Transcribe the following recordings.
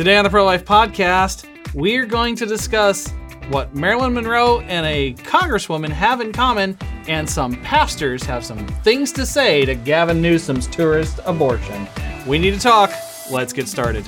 Today on the Pro Life Podcast, we're going to discuss what Marilyn Monroe and a congresswoman have in common, and some pastors have some things to say to Gavin Newsom's tourist abortion. We need to talk. Let's get started.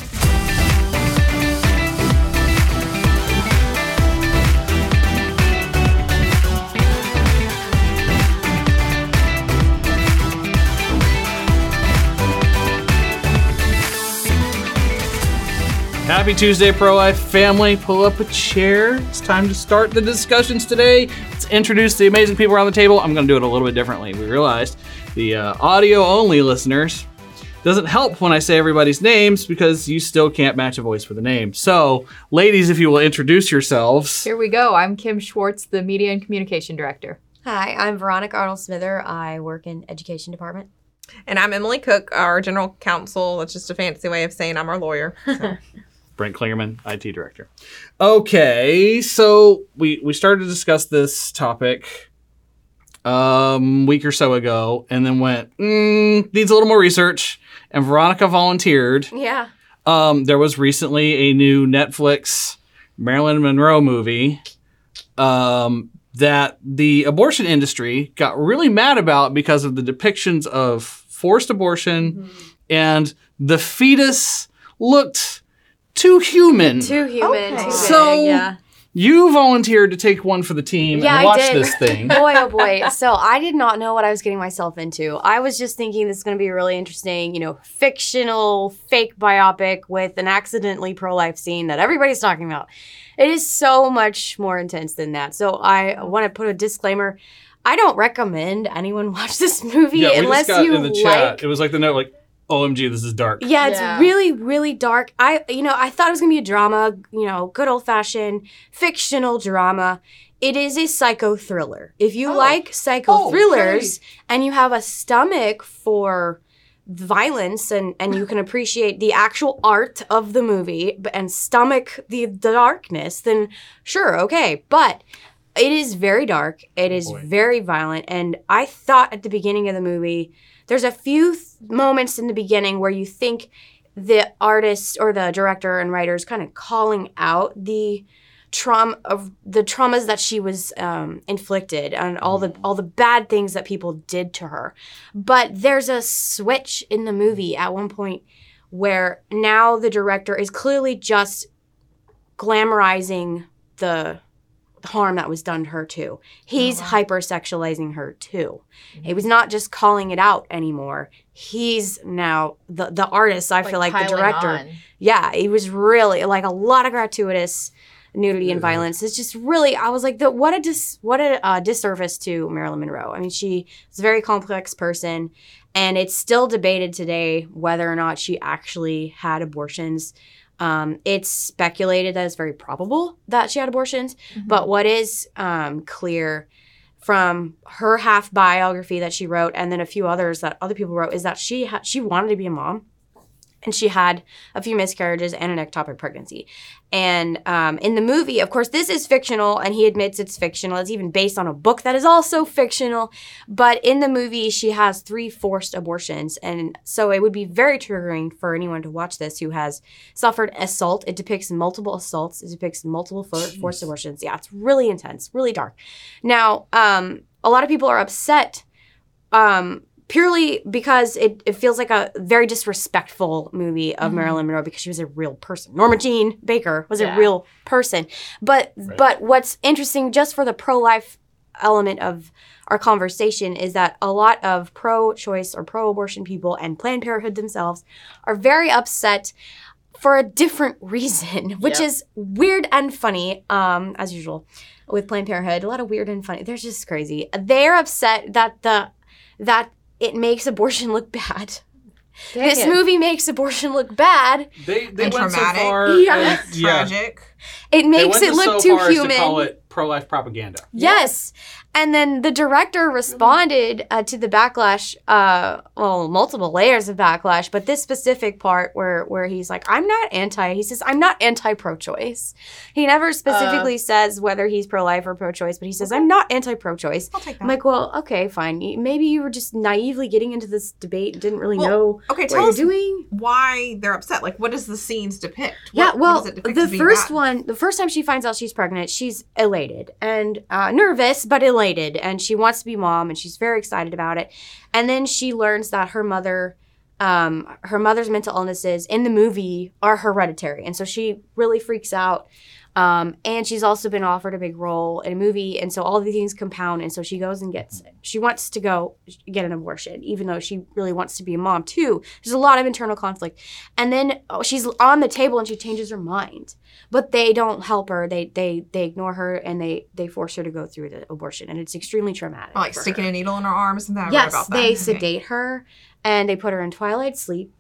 Happy Tuesday, Pro Life family. Pull up a chair. It's time to start the discussions today. Let's introduce the amazing people around the table. I'm going to do it a little bit differently. We realized the uh, audio only listeners doesn't help when I say everybody's names because you still can't match a voice with a name. So, ladies, if you will introduce yourselves. Here we go. I'm Kim Schwartz, the Media and Communication Director. Hi, I'm Veronica Arnold Smither. I work in education department. And I'm Emily Cook, our general counsel. That's just a fancy way of saying I'm our lawyer. So. Brent Klingerman, IT director. Okay, so we we started to discuss this topic um week or so ago, and then went mm, needs a little more research. And Veronica volunteered. Yeah. Um, there was recently a new Netflix Marilyn Monroe movie um, that the abortion industry got really mad about because of the depictions of forced abortion and the fetus looked too human. Too human. Okay. Too So- big, yeah. you volunteered to take one for the team Yeah, and I watch did. this thing. boy, oh boy. So I did not know what I was getting myself into. I was just thinking this is going to be a really interesting, you know, fictional, fake biopic with an accidentally pro life scene that everybody's talking about. It is so much more intense than that. So I want to put a disclaimer. I don't recommend anyone watch this movie yeah, we unless just got you in the chat. like It was like the note, like, "OMG, this is dark." Yeah, it's Yeah. really, really dark. I, you know, I thought it was gonna be a drama, you know, good old fashioned fictional drama. It is a psycho thriller. If you Oh. like psycho Oh, thrillers and you have a stomach for violence and and you can appreciate the actual art of the movie and stomach the, the darkness, then sure, okay. But it is very dark. It oh, is boy. very violent, and I thought at the beginning of the movie, there's a few th- moments in the beginning where you think the artist or the director and writer is kind of calling out the trauma of the traumas that she was um, inflicted and all the all the bad things that people did to her. But there's a switch in the movie at one point where now the director is clearly just glamorizing the harm that was done to her too. He's Oh, wow. hypersexualizing her too. He was not just calling it out anymore. He's now the the artist. I feel like the director. on. Yeah, it was really like a lot of gratuitous nudity and violence. It's just really, I was like, the, what a dis, what a uh, disservice to Marilyn Monroe. I mean, she was a very complex person, and it's still debated today whether or not she actually had abortions. Um, it's speculated that it's very probable that she had abortions, Mm-hmm. but what is um, clear from her half biography that she wrote, and then a few others that other people wrote, is that she ha- she wanted to be a mom, and she had a few miscarriages and an ectopic pregnancy. And um, in the movie, of course, this is fictional, and he admits it's fictional. It's even based on a book that is also fictional. But in the movie, she has three forced abortions, and so it would be very triggering for anyone to watch this who has suffered assault. It depicts multiple assaults. It depicts multiple for- forced abortions. Yeah, it's really intense, really dark. Now, um, a lot of people are upset um, purely because it, it feels like a very disrespectful movie of Mhm. Marilyn Monroe because she was a real person. Norma Jean Baker was Yeah. a real person. But Right. but what's interesting just for the pro life element of our conversation is that a lot of pro choice or pro abortion people and Planned Parenthood themselves are very upset for a different reason, which Yep. is weird and funny, um, as usual with Planned Parenthood. A lot of weird and funny. They're just crazy. They're upset that the that it makes abortion look bad. Dang this it. movie makes abortion look bad. They they And went so far. Yeah. as- yeah. Tragic. It makes it look so too far as human. To call it pro-life propaganda. Yes. And then the director responded uh, to the backlash, uh, well, multiple layers of backlash, but this specific part where, where he's like, I'm not anti, he says, I'm not anti pro choice. He never specifically says whether he's pro life or pro choice, but he says, I'm not anti pro choice. I'll take that. I'm like, well, okay, fine. Maybe you were just naively getting into this debate and didn't really Well, know okay, what tell you're us doing. why they're upset. Like, what does the scenes depict? Yeah, What- what well, does it depict the first bad? one, the first time she finds out she's pregnant, she's elated and uh, nervous, but elated, and she wants to be mom, and she's very excited about it. And then she learns that her mother, um, her mother's mental illnesses in the movie are hereditary, and so she really freaks out. Um, and she's also been offered a big role in a movie, and so all of these things compound, and so she goes and gets. She wants to go get an abortion, even though she really wants to be a mom too. There's a lot of internal conflict, and then oh, she's on the table and she changes her mind, but they don't help her. They they they ignore her and they they force her to go through the abortion, and it's extremely traumatic. Oh, like sticking her. a needle in her arms and that. Yes, about that. they sedate her and they put her in twilight sleep,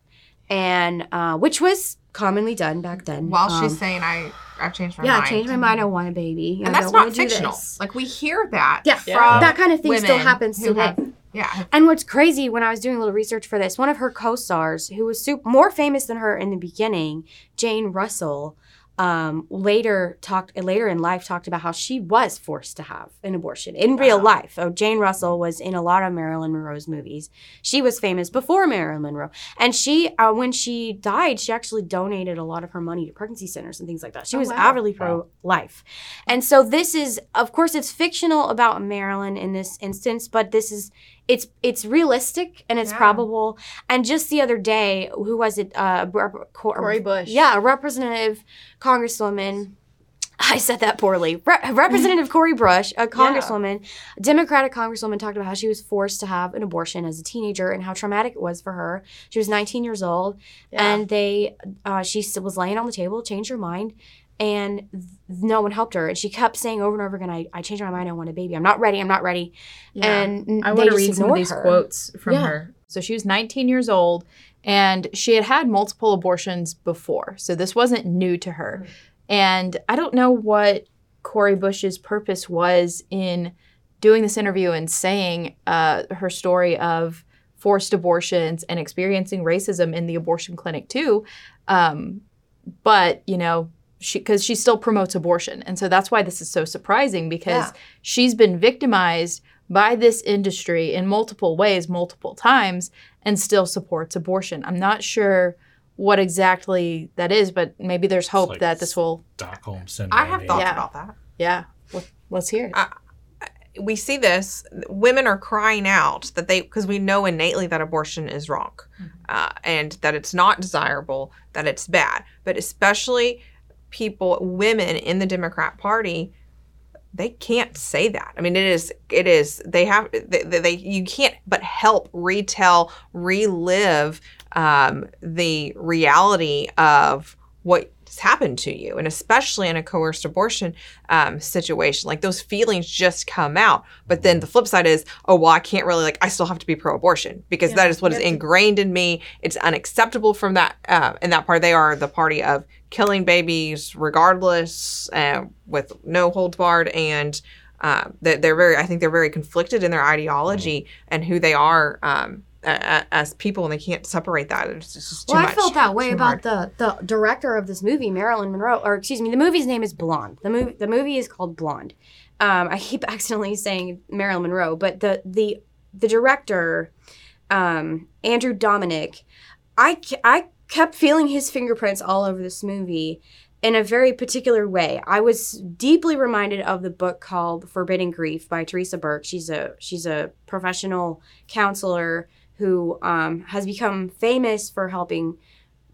and uh, which was commonly done back then. While Um, she's saying, "I, I've changed my yeah, mind." I changed my mind. I want a baby. I and that's don't not fictional. Like we hear that. Yeah, from that kind of thing still happens today. have- yeah. And what's crazy when I was doing a little research for this, one of her co-stars, who was super, more famous than her in the beginning, Jane Russell, um, later talked later in life talked about how she was forced to have an abortion in real life. Oh, Jane Russell was in a lot of Marilyn Monroe's movies. She was famous before Marilyn Monroe, and she uh, when she died, she actually donated a lot of her money to pregnancy centers and things like that. She Oh, was wow. avidly pro-life, and so this is, of course, it's fictional about Marilyn in this instance, but this is it's it's realistic and it's Yeah. probable. And just the other day, who was it? Uh, rep- Cor- Bush. Yeah, a representative, congresswoman. I said that poorly. Re- Representative Cori Bush, a congresswoman, Democratic congresswoman, talked about how she was forced to have an abortion as a teenager and how traumatic it was for her. She was 19 years old, and they, uh, she was laying on the table, changed her mind, and th- no one helped her. And she kept saying over and over again, "I, I changed my mind. I want a baby. I'm not ready. I'm not ready." And i want to read some of these her. quotes from Yeah. her. So she was 19 years old and she had had multiple abortions before. So this wasn't new to her. And I don't know what cori Bush's purpose was in doing this interview and saying uh, her story of forced abortions and experiencing racism in the abortion clinic too. Um, but, you know, she because she still promotes abortion. And so that's why this is so surprising because Yeah. she's been victimized by this industry in multiple ways, multiple times, and still supports abortion. I'm not sure what exactly that is, but maybe there's hope like that this will. Stockholm syndrome. I have thoughts Yeah. about that. Yeah, let- let's hear it. I- we see this women are crying out that they because we know innately that abortion is wrong uh, and that it's not desirable that it's bad but especially people women in the democrat party they can't say that i mean it is it is they have they, they you can't but help retell relive um, the reality of what's happened to you and especially in a coerced abortion um, situation. Like those feelings just come out. But then the flip side is, oh, well, I can't really, like, I still have to be pro abortion because that is what is ingrained in me. It's unacceptable from that, uh, in that part. They are the party of killing babies regardless, uh, with no holds barred. And uh, they- they're very, I think they're very conflicted in their ideology and who they are. Um, a- a- as people, and they can't separate that. It's just, it's too well, much. I felt that way about hard. the the director of this movie, Marilyn Monroe, or excuse me, the movie's name is Blonde. The movie the movie is called Blonde. Um, I keep accidentally saying Marilyn Monroe, but the the the director, um, Andrew Dominik, I I kept feeling his fingerprints all over this movie in a very particular way. I was deeply reminded of the book called Forbidden Grief by Theresa Burke. She's a she's a professional counselor who um, has become famous for helping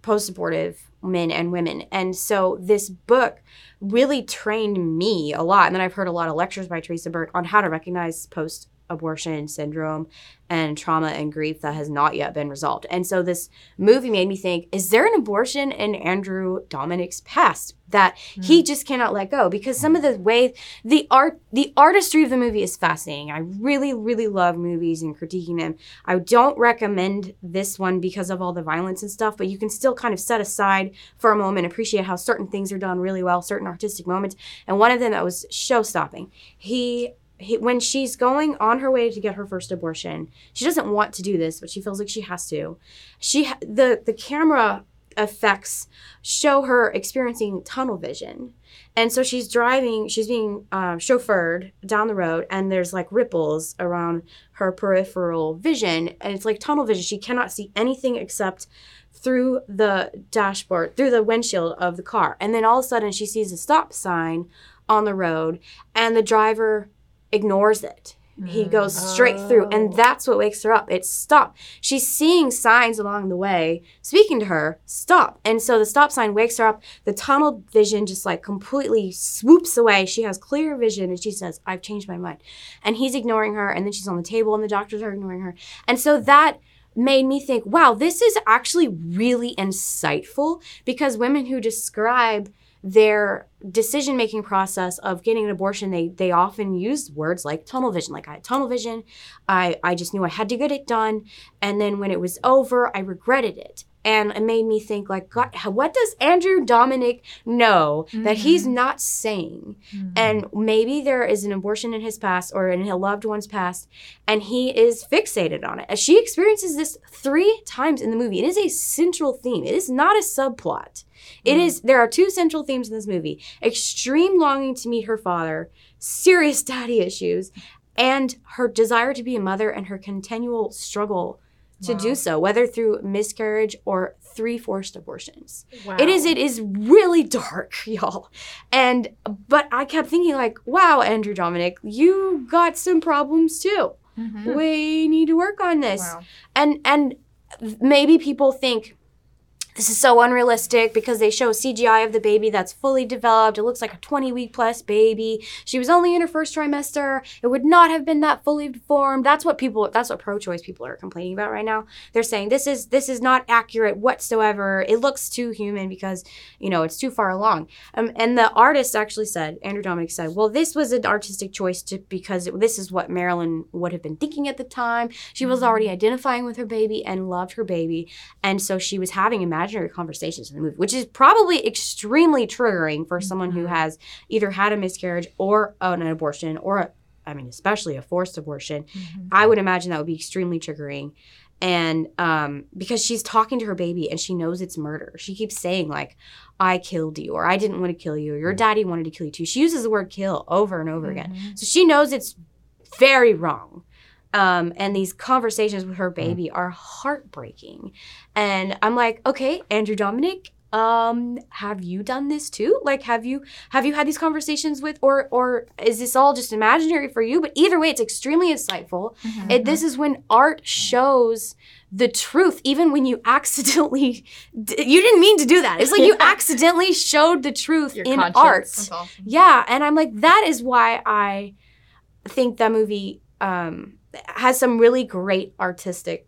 post-abortive men and women. And so this book really trained me a lot. And then I've heard a lot of lectures by Theresa Burke on how to recognize post abortion syndrome and trauma and grief that has not yet been resolved. And so this movie made me think, is there an abortion in Andrew Dominik's past that he hmm. just cannot let go? Because some of the way the art the artistry of the movie is fascinating. I really, really love movies and critiquing them. I don't recommend this one because of all the violence and stuff, but you can still kind of set aside for a moment, appreciate how certain things are done really well, certain artistic moments. And one of them that was show stopping. He he, when she's going on her way to get her first abortion, she doesn't want to do this, but she feels like she has to. She the the camera effects show her experiencing tunnel vision, and so she's driving. She's being uh, chauffeured down the road, and there's like ripples around her peripheral vision, and it's like tunnel vision. She cannot see anything except through the dashboard, through the windshield of the car, and then all of a sudden she sees a stop sign on the road, and the driver ignores it. He mm. goes straight through, and oh. that's what wakes her up. It's stop. She's seeing signs along the way, speaking to her, stop. And so the stop sign wakes her up. The tunnel vision just like completely swoops away. She has clear vision, and she says, I've changed my mind. And he's ignoring her, and then she's on the table, and the doctors are ignoring her. And so that made me think, wow, this is actually really insightful because women who describe their decision making process of getting an abortion they they often use words like tunnel vision like i had tunnel vision. I i just knew i had to get it done. And then when it was over i regretted it and it made me think like god what does andrew dominik know that he's mm-hmm. not saying mm-hmm. and maybe there is an abortion in his past or in a loved one's past and he is fixated on it. As she experiences this three times in the movie. It is a central theme. It is not a subplot. It mm. is there are two central themes in this movie extreme longing to meet her father serious daddy issues and her desire to be a mother and her continual struggle to do so whether through miscarriage or three forced abortions. It is it is really dark y'all. And but i kept thinking like wow andrew dominik you got some problems too. Mm-hmm. We need to work on this. Wow. and and maybe people think this is so unrealistic because they show CGI of the baby that's fully developed. It looks like a 20 week plus baby. She was only in her first trimester. It would not have been that fully formed. That's what people that's what pro-choice people are complaining about right now. They're saying this is this is not accurate whatsoever. It looks too human because, you know, it's too far along. Um, and the artist actually said, Andrew Dominik said, "Well, this was an artistic choice to because it, this is what Marilyn would have been thinking at the time. She was already identifying with her baby and loved her baby, and so she was having imaginary conversations in the movie, which is probably extremely triggering for someone who mm-hmm. has either had a miscarriage or an abortion or a, I mean, especially a forced abortion. Mm-hmm. I would imagine that would be extremely triggering. And um, because she's talking to her baby and she knows it's murder, she keeps saying, like, I killed you, or I didn't want to kill you, or your daddy wanted to kill you too. She uses the word kill over and over again. Mm-hmm. So she knows it's very wrong. Um, and these conversations with her baby are heartbreaking. And I'm like, okay, Andrew Dominik, um, have you done this too? Like, have you have you had these conversations with, or or is this all just imaginary for you? But either way, it's extremely insightful. It, this is when art shows the truth, even when you accidentally, d- you didn't mean to do that. It's like you accidentally showed the truth Your in art. Yeah, and I'm like, that is why I think that movie um, has some really great artistic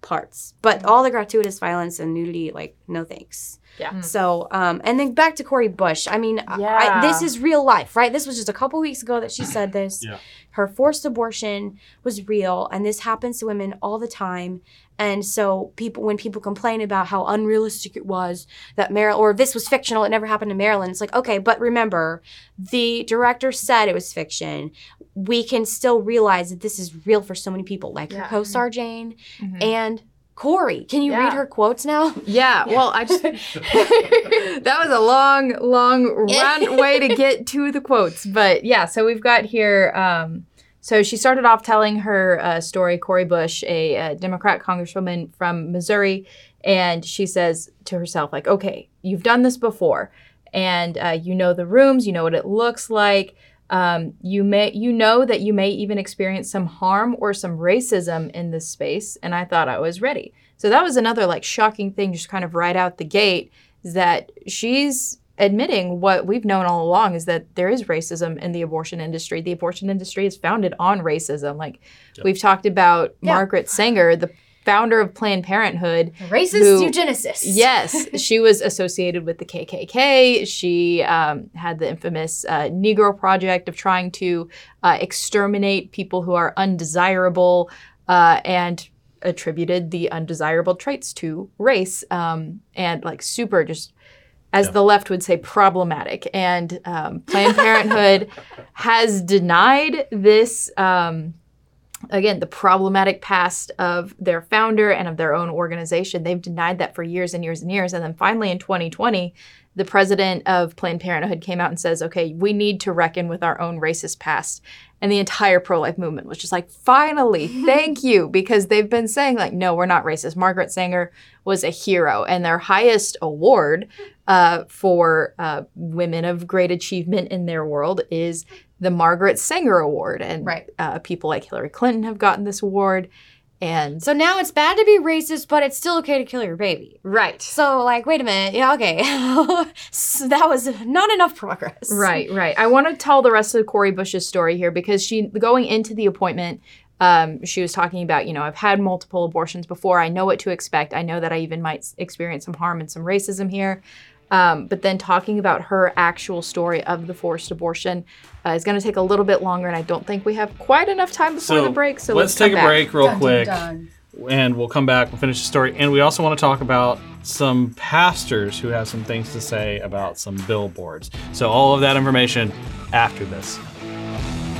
parts, but all the gratuitous violence and nudity, like, no thanks. Yeah. So, um, and then back to Cori Bush. I mean, I- I, Yeah. this is real life, right? This was just a couple weeks ago that she said this. Yeah. Her forced abortion was real, and this happens to women all the time. And so, people, when people complain about how unrealistic it was that Marilyn, or this was fictional, it never happened to Marilyn, it's like, okay, but remember, the director said it was fiction. We can still realize that this is real for so many people, like her co star Jane Mhm. and Cori. Can you Yeah. read her quotes now? Yeah, well, I just that was a long, long run way to get to the quotes, but yeah. So we've got here. Um, so she started off telling her uh, story. Cori Bush, a, uh Democrat congresswoman from Missouri, and she says to herself, like, "Okay, you've done this before, and uh, you know the rooms, you know what it looks like." Um, you may you know that you may even experience some harm or some racism in this space and i thought i was ready so that was another like shocking thing just kind of right out the gate is that she's admitting what we've known all along is that there is racism in the abortion industry. The abortion industry is founded on racism. Like we've talked about Yeah. Margaret Sanger, the founder of Planned Parenthood. Racist Who- eugenicists. Yes, she was associated with the KKK. She um, had the infamous uh, Negro Project of trying to uh, exterminate people who are undesirable uh, and attributed the undesirable traits to race um, and like super just as the left would say problematic and um, planned parenthood has denied this um, again the problematic past of their founder and of their own organization they've denied that for years and years and years. And then finally in 2020 the president of planned parenthood came out and says okay we need to reckon with our own racist past and the entire pro-life movement was just like finally thank you because they've been saying like no we're not racist. Margaret sanger was a hero and their highest award uh, for uh, women of great achievement in their world is the margaret sanger award and Right. uh, people like hillary clinton have gotten this award and So now it's bad to be racist, but it's still okay to kill your baby. right So, like, wait a minute. Yeah, okay. so that was not enough progress. Right, right. I want to tell the rest of Cori Bush's story here because she, going into the appointment, um, she was talking about, you know, I've had multiple abortions before. I know what to expect. I know that I even might experience some harm and some racism here. Um, but then talking about her actual story of the forced abortion uh, is going to take a little bit longer, and I don't think we have quite enough time before So the break. So let's, let's, take a back. break real Dun, dun, quick, dun. and we'll come back. We'll finish the story, and we also want to talk about some pastors who have some things to say about some billboards. So all of that information after this.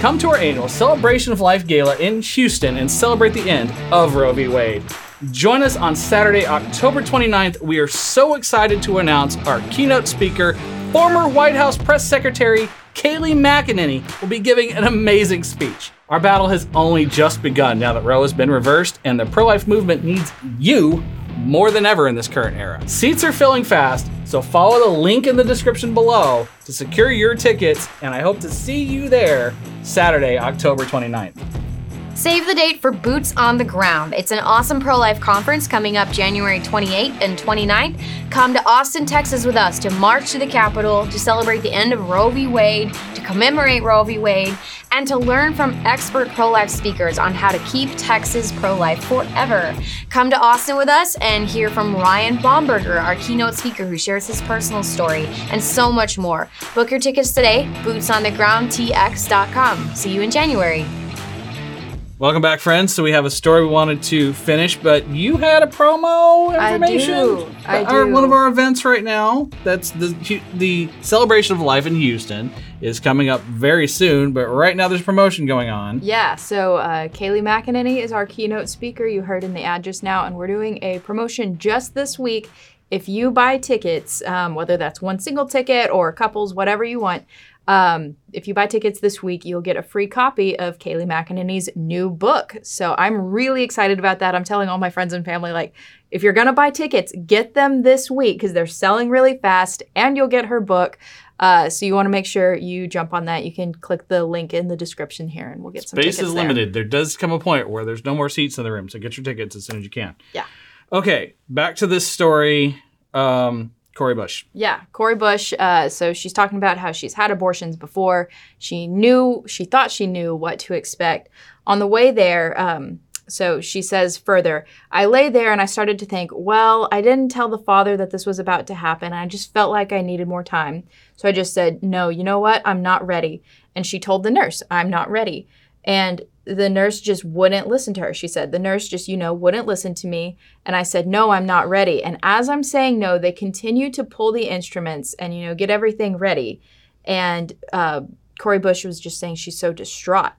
Come to our annual Celebration of Life Gala in Houston and celebrate the end of Roe v. Wade. Join us on Saturday, October 29th. We are so excited to announce our keynote speaker, former White House Press Secretary Kayleigh McEnany, will be giving an amazing speech. Our battle has only just begun now that Roe has been reversed, and the pro life movement needs you more than ever in this current era. Seats are filling fast, so follow the link in the description below to secure your tickets, and I hope to see you there Saturday, October 29th. Save the date for Boots on the Ground. It's an awesome pro life conference coming up January 28th and 29th. Come to Austin, Texas with us to march to the Capitol to celebrate the end of Roe v. Wade, to commemorate Roe v. Wade, and to learn from expert pro life speakers on how to keep Texas pro life forever. Come to Austin with us and hear from Ryan Bomberger, our keynote speaker who shares his personal story, and so much more. Book your tickets today, bootsonthegroundtx.com. See you in January. Welcome back, friends. So we have a story we wanted to finish, but you had a promo I information. do. I Our- do. one of our events right now. That's the the celebration of life in Houston is coming up very soon. But right now, there's a promotion going on. Yeah, so uh, Kayleigh McEnany is our keynote speaker. You heard in the ad just now, and we're doing a promotion just this week. If you buy tickets, um, whether that's one single ticket or couples, whatever you want, um, if you buy tickets this week, you'll get a free copy of Kayleigh McEnany's new book. So I'm really excited about that. I'm telling all my friends and family, like, if you're gonna buy tickets, get them this week because they're selling really fast, and you'll get her book. Uh, so you want to make sure you jump on that. You can click the link in the description here, and we'll get some Space is there. limited. There does come a point where there's no more seats in the room, so get your tickets as soon as you can. Yeah. Okay, back to this story. Um, Cori Bush. Yeah, Cori Bush. Uh, so she's talking about how she's had abortions before. She knew, she thought she knew what to expect. On the way there, um, so she says further, I lay there and I started to think, well, I didn't tell the father that this was about to happen. I just felt like I needed more time. So I just said, no, you know what? I'm not ready. And she told the nurse, I'm not ready. And the nurse just wouldn't listen to her. She said, the nurse just, you know, wouldn't listen to me. And I said, no, I'm not ready. And as I'm saying no, they continue to pull the instruments and, you know, get everything ready. And uh, Cori Bush was just saying she's so distraught.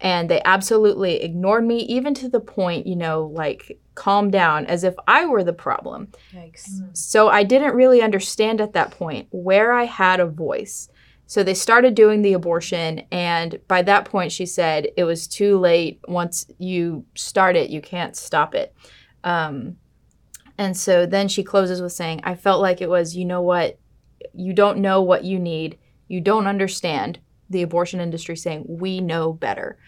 And they absolutely ignored me, even to the point, you know, like calm down as if I were the problem. Yikes. So I didn't really understand at that point where I had a voice. So they started doing the abortion, and by that point, she said it was too late. Once you start it, you can't stop it. Um, and so then she closes with saying, I felt like it was, you know what? You don't know what you need. You don't understand. The abortion industry saying, we know better.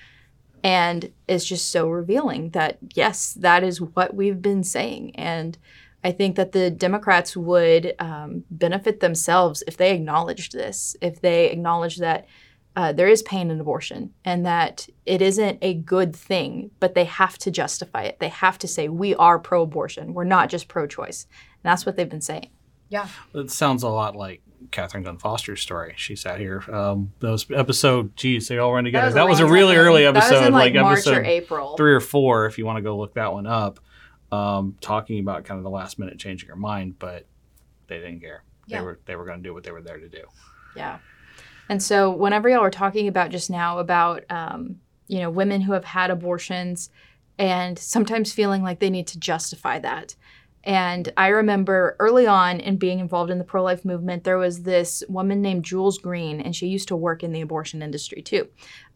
And it's just so revealing that, yes, that is what we've been saying. And I think that the Democrats would um, benefit themselves if they acknowledged this, if they acknowledged that uh, there is pain in abortion and that it isn't a good thing, but they have to justify it. They have to say, we are pro abortion. We're not just pro choice. And that's what they've been saying. Yeah. It sounds a lot like Catherine Glenn Foster's story. She sat here. Um, those episode, geez, they all ran together. That was a, really time. early That was episode, in, like, like, March episode or April. three or four, if you want to go look that one up. Um, talking about kind of the last minute changing her mind, but they didn't care. Yeah. They were they were going to do what they were there to do. Yeah. And so, whenever y'all were talking about just now about, um, you know, women who have had abortions and sometimes feeling like they need to justify that. And I remember early on in being involved in the pro life movement, there was this woman named Jewels Green, and she used to work in the abortion industry too.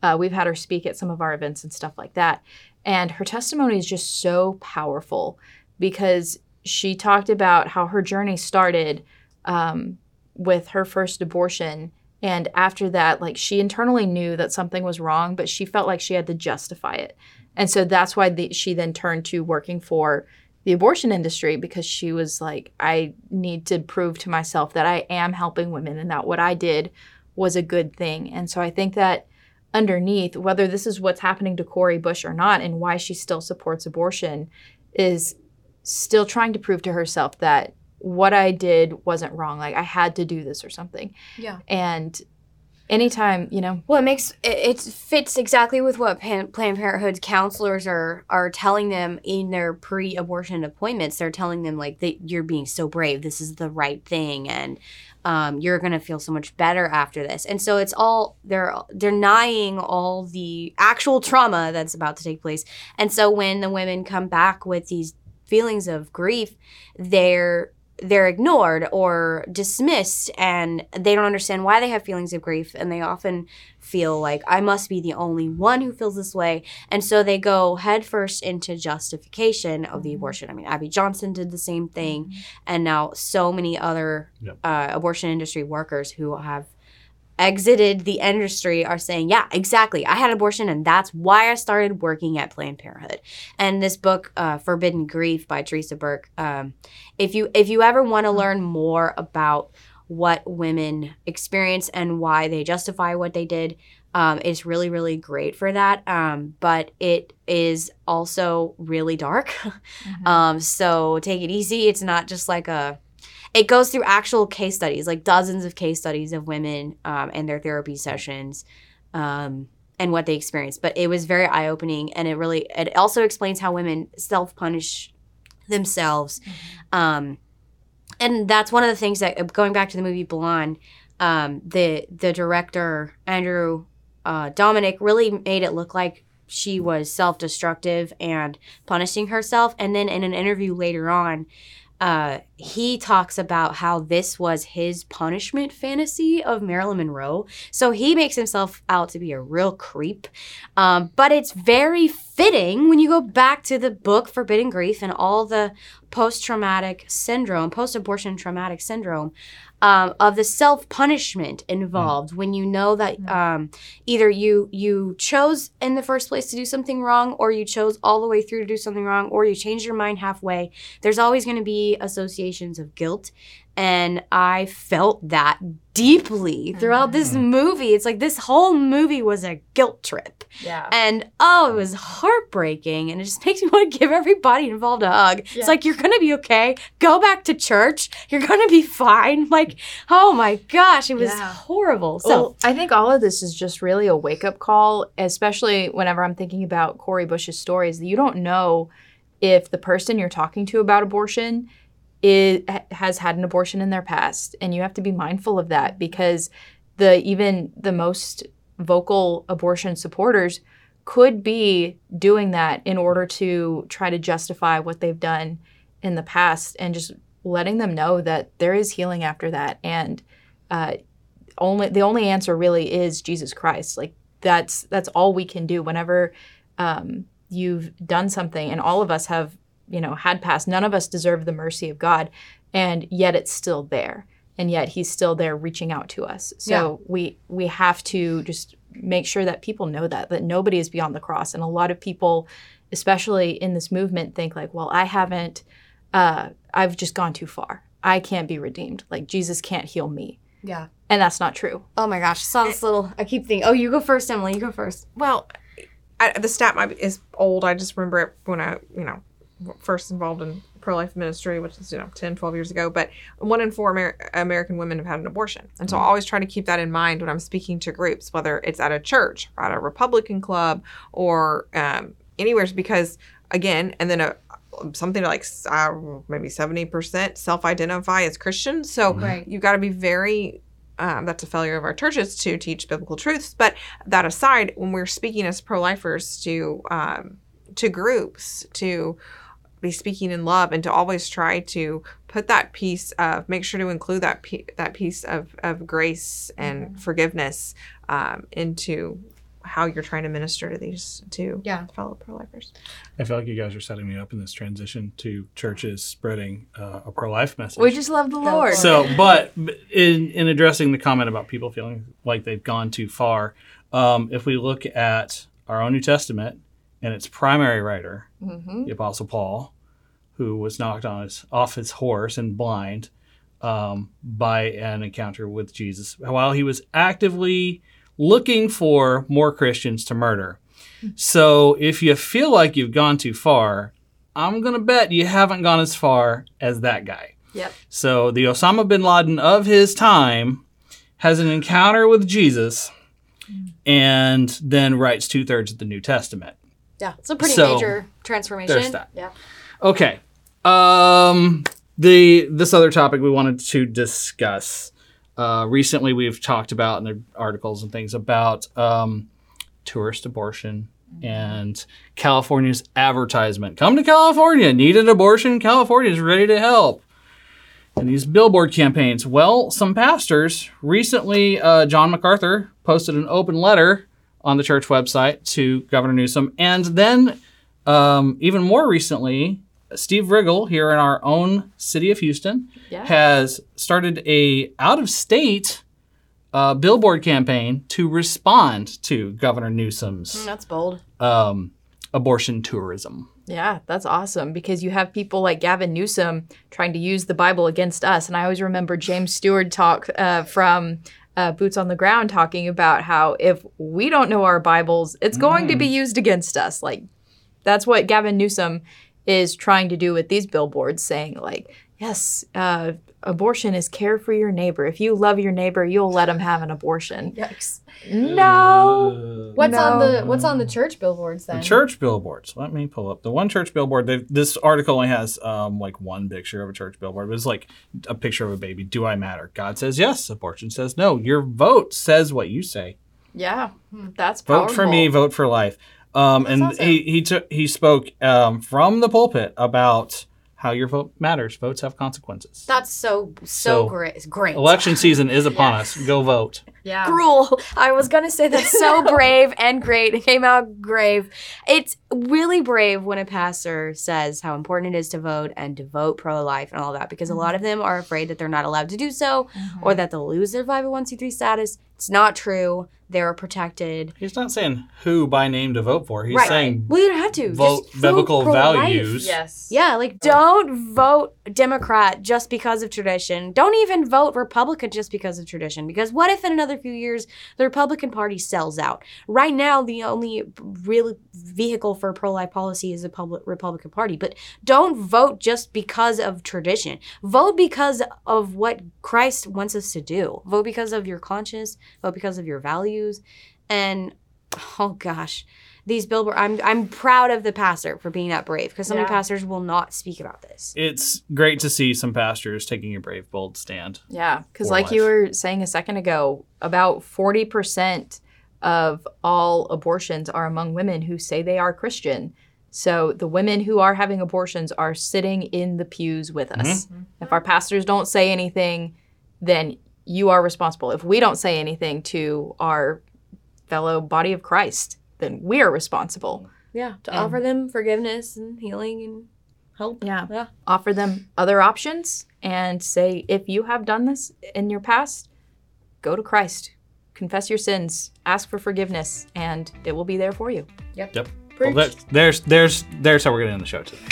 Uh, we've had her speak at some of our events and stuff like that. And her testimony is just so powerful because she talked about how her journey started um, with her first abortion. And after that, like she internally knew that something was wrong, but she felt like she had to justify it. And so that's why the, she then turned to working for the abortion industry because she was like, I need to prove to myself that I am helping women and that what I did was a good thing. And so I think that underneath, whether this is what's happening to Cori Bush or not, and why she still supports abortion, is still trying to prove to herself that what I did wasn't wrong. Like I had to do this or something. Yeah. And anytime, you know, Well, it makes it, it fits exactly with what Planned Parenthood's counselors are are telling them in their pre-abortion appointments. They're telling them like that you're being so brave. This is the right thing, and um, you're gonna feel so much better after this. And so it's all they're denying all the actual trauma that's about to take place. And so when the women come back with these feelings of grief, they're they're ignored or dismissed and they don't understand why they have feelings of grief and they often feel like I must be the only one who feels this way and so they go headfirst into justification of the abortion. I mean Abby Johnson did the same thing and now so many other Yep. uh, abortion industry workers who have exited the industry are saying, yeah, exactly. I had an abortion, and that's why I started working at Planned Parenthood. And this book, uh, Forbidden Grief by Theresa Burke, um, if you if you ever want to learn more about what women experience and why they justify what they did, um, it's really really great for that. Um, but it is also really dark. Um, so take it easy. It's not just like a it goes through actual case studies, like dozens of case studies of women um, and their therapy sessions um, and what they experienced. But it was very eye opening, and it really it also explains how women self punish themselves. Um, and that's one of the things that going back to the movie Blonde, um, the the director Andrew uh, Dominik really made it look like she was self destructive and punishing herself. And then in an interview later on, uh, he talks about how this was his punishment fantasy of Marilyn Monroe. So he makes himself out to be a real creep. Um, but it's very fitting when you go back to the book Forbidden Grief and all the post traumatic syndrome, post abortion traumatic syndrome. Um, of the self punishment involved when you know that um, either you you chose in the first place to do something wrong or you chose all the way through to do something wrong or you changed your mind halfway there's always going to be associations of guilt and i felt that deeply throughout this mm-hmm. movie it's like this whole movie was a guilt trip yeah. and oh it was heartbreaking and it just makes me want to give everybody involved a hug Yeah. it's like you're gonna be okay go back to church you're gonna be fine like oh my gosh it was Yeah. horrible so well, I think all of this is just really a wake up call, especially whenever I'm thinking about Cori Bush's stories. You don't know if the person you're talking to about abortion has had an abortion in their past, and you have to be mindful of that because the even the most vocal abortion supporters could be doing that in order to try to justify what they've done in the past, and just letting them know that there is healing after that, and uh, only the only answer really is Jesus Christ. Like that's that's all we can do whenever um, you've done something, and all of us have you know had passed None of us deserve the mercy of God, and yet it's still there, and yet He's still there reaching out to us. So we we have to just make sure that people know that that nobody is beyond the cross, and a lot of people, especially in this movement, think like, well, I haven't. Uh, I've just gone too far. I can't be redeemed. Like Jesus can't heal me. Yeah. And that's not true. Oh my gosh, I saw this little. I keep thinking. Oh, you go first, Emily. You go first. Well, I, the stat might be, is old. I just remember it when I, you know, first involved in pro-life ministry, which is, you know, 10, 12 years ago. But one in four Amer- American women have had an abortion. And so I always try to keep that in mind when I'm speaking to groups, whether it's at a church, or at a Republican club, or um, anywhere, because again, and then a, something like uh, maybe 70% self-identify as Christians. So Right. you've got to be very um, that's a failure of our churches to teach biblical truths. But that aside, when we're speaking as pro-lifers to um, to groups, to be speaking in love, and to always try to put that piece of make sure to include that pe- that piece of of grace and forgiveness um, into how you're trying to minister to these to Yeah. fellow pro-lifers. I feel like you guys are setting me up in this transition to churches spreading uh, a pro-life message. We just love the Lord. So, but in in addressing the comment about people feeling like they've gone too far, um, if we look at our own New Testament and its primary writer, Mhm. the Apostle Paul, who was knocked on his off his horse and blind um, by an encounter with Jesus, while he was actively looking for more Christians to murder. So, if you feel like you've gone too far, I'm gonna bet you haven't gone as far as that guy. Yep. So the Osama bin Laden of his time has an encounter with Jesus and then writes two thirds of the New Testament. Yeah, it's a pretty So, major transformation. there's that. Yeah. Okay. Um the this other topic we wanted to discuss. Uh, recently we've talked about in the articles and things about um, tourist abortion and California's advertisement. Come to California, need an abortion? California is ready to help. And these billboard campaigns. Well, some pastors recently, uh, John MacArthur posted an open letter on the church website to Governor Newsom, and then um, even more recently, Steve Riggle here in our own city of Houston Yeah. has started a out of state uh, billboard campaign to respond to Governor Newsom's Mm, That's bold. um, abortion tourism. Yeah, that's awesome because you have people like Gavin Newsom trying to use the Bible against us. And I always remember James Stewart talk uh, from uh, Boots on the Ground talking about how if we don't know our Bibles, it's going to be used against us. Like, that's what Gavin Newsom is trying to do with these billboards, saying, like, yes, uh, abortion is care for your neighbor. If you love your neighbor, you'll let them have an abortion. Yikes. No. What's on the What's on the church billboards then? The church billboards. Let me pull up the one church billboard. This article only has um, like one picture of a church billboard, but it's like a picture of a baby. Do I matter? God says yes. Abortion says no. Your vote says what you say. Yeah, that's Vote for me. Vote for life. Um, and awesome. he he took he spoke um, from the pulpit about how your vote matters. Votes have consequences. That's so so, So, great. Great. Election season is upon us. Go vote. Yeah. Cruel. I was gonna say that's so brave and great. It came out grave. It's really brave when a pastor says how important it is to vote and to vote pro-life and all that because a lot of them are afraid that they're not allowed to do so or mm-hmm. that they'll lose their 501c3 status. It's not true. They're protected. He's not saying who by name to vote for. He's Right. saying Well, you don't have to. vote Just biblical pro-life. values. Yes. Yeah, like don't vote Democrat just because of tradition. Don't even vote Republican just because of tradition. Because what if in another few years the Republican Party sells out? Right now, the only real vehicle for pro-life policy is the public Republican Party. But don't vote just because of tradition. Vote because of what Christ wants us to do. Vote because of your conscience. Vote because of your values. And oh gosh these billboard I'm I'm proud of the pastor for being that brave because so many Yeah. pastors will not speak about this. It's great to see some pastors taking a brave, bold stand. Yeah, because For like you were saying a second ago, about 40% of all abortions are among women who say they are Christian. So the women who are having abortions are sitting in the pews with us. Mm-hmm. If our pastors don't say anything, then you are responsible. If we don't say anything to our fellow body of Christ, then we are responsible. Yeah, to And- offer them forgiveness and healing and help. Yeah. Yeah. Offer them other options and say, if you have done this in your past, go to Christ, confess your sins, ask for forgiveness, and it will be there for you. Yep. Yep. Well, there's there's there's how we're gonna end the show today.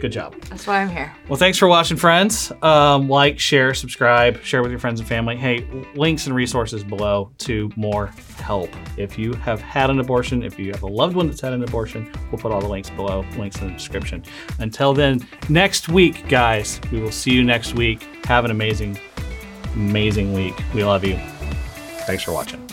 Good job. That's why I'm here. Well, thanks for watching, friends. Um, like, share, subscribe, share with your friends and family. Hey, links and resources below to more help. If you have had an abortion, if you have a loved one that's had an abortion, we'll put all the links below, links in the description. Until then, next week, guys, we will see you next week. Have an amazing, amazing week. We love you. Thanks for watching.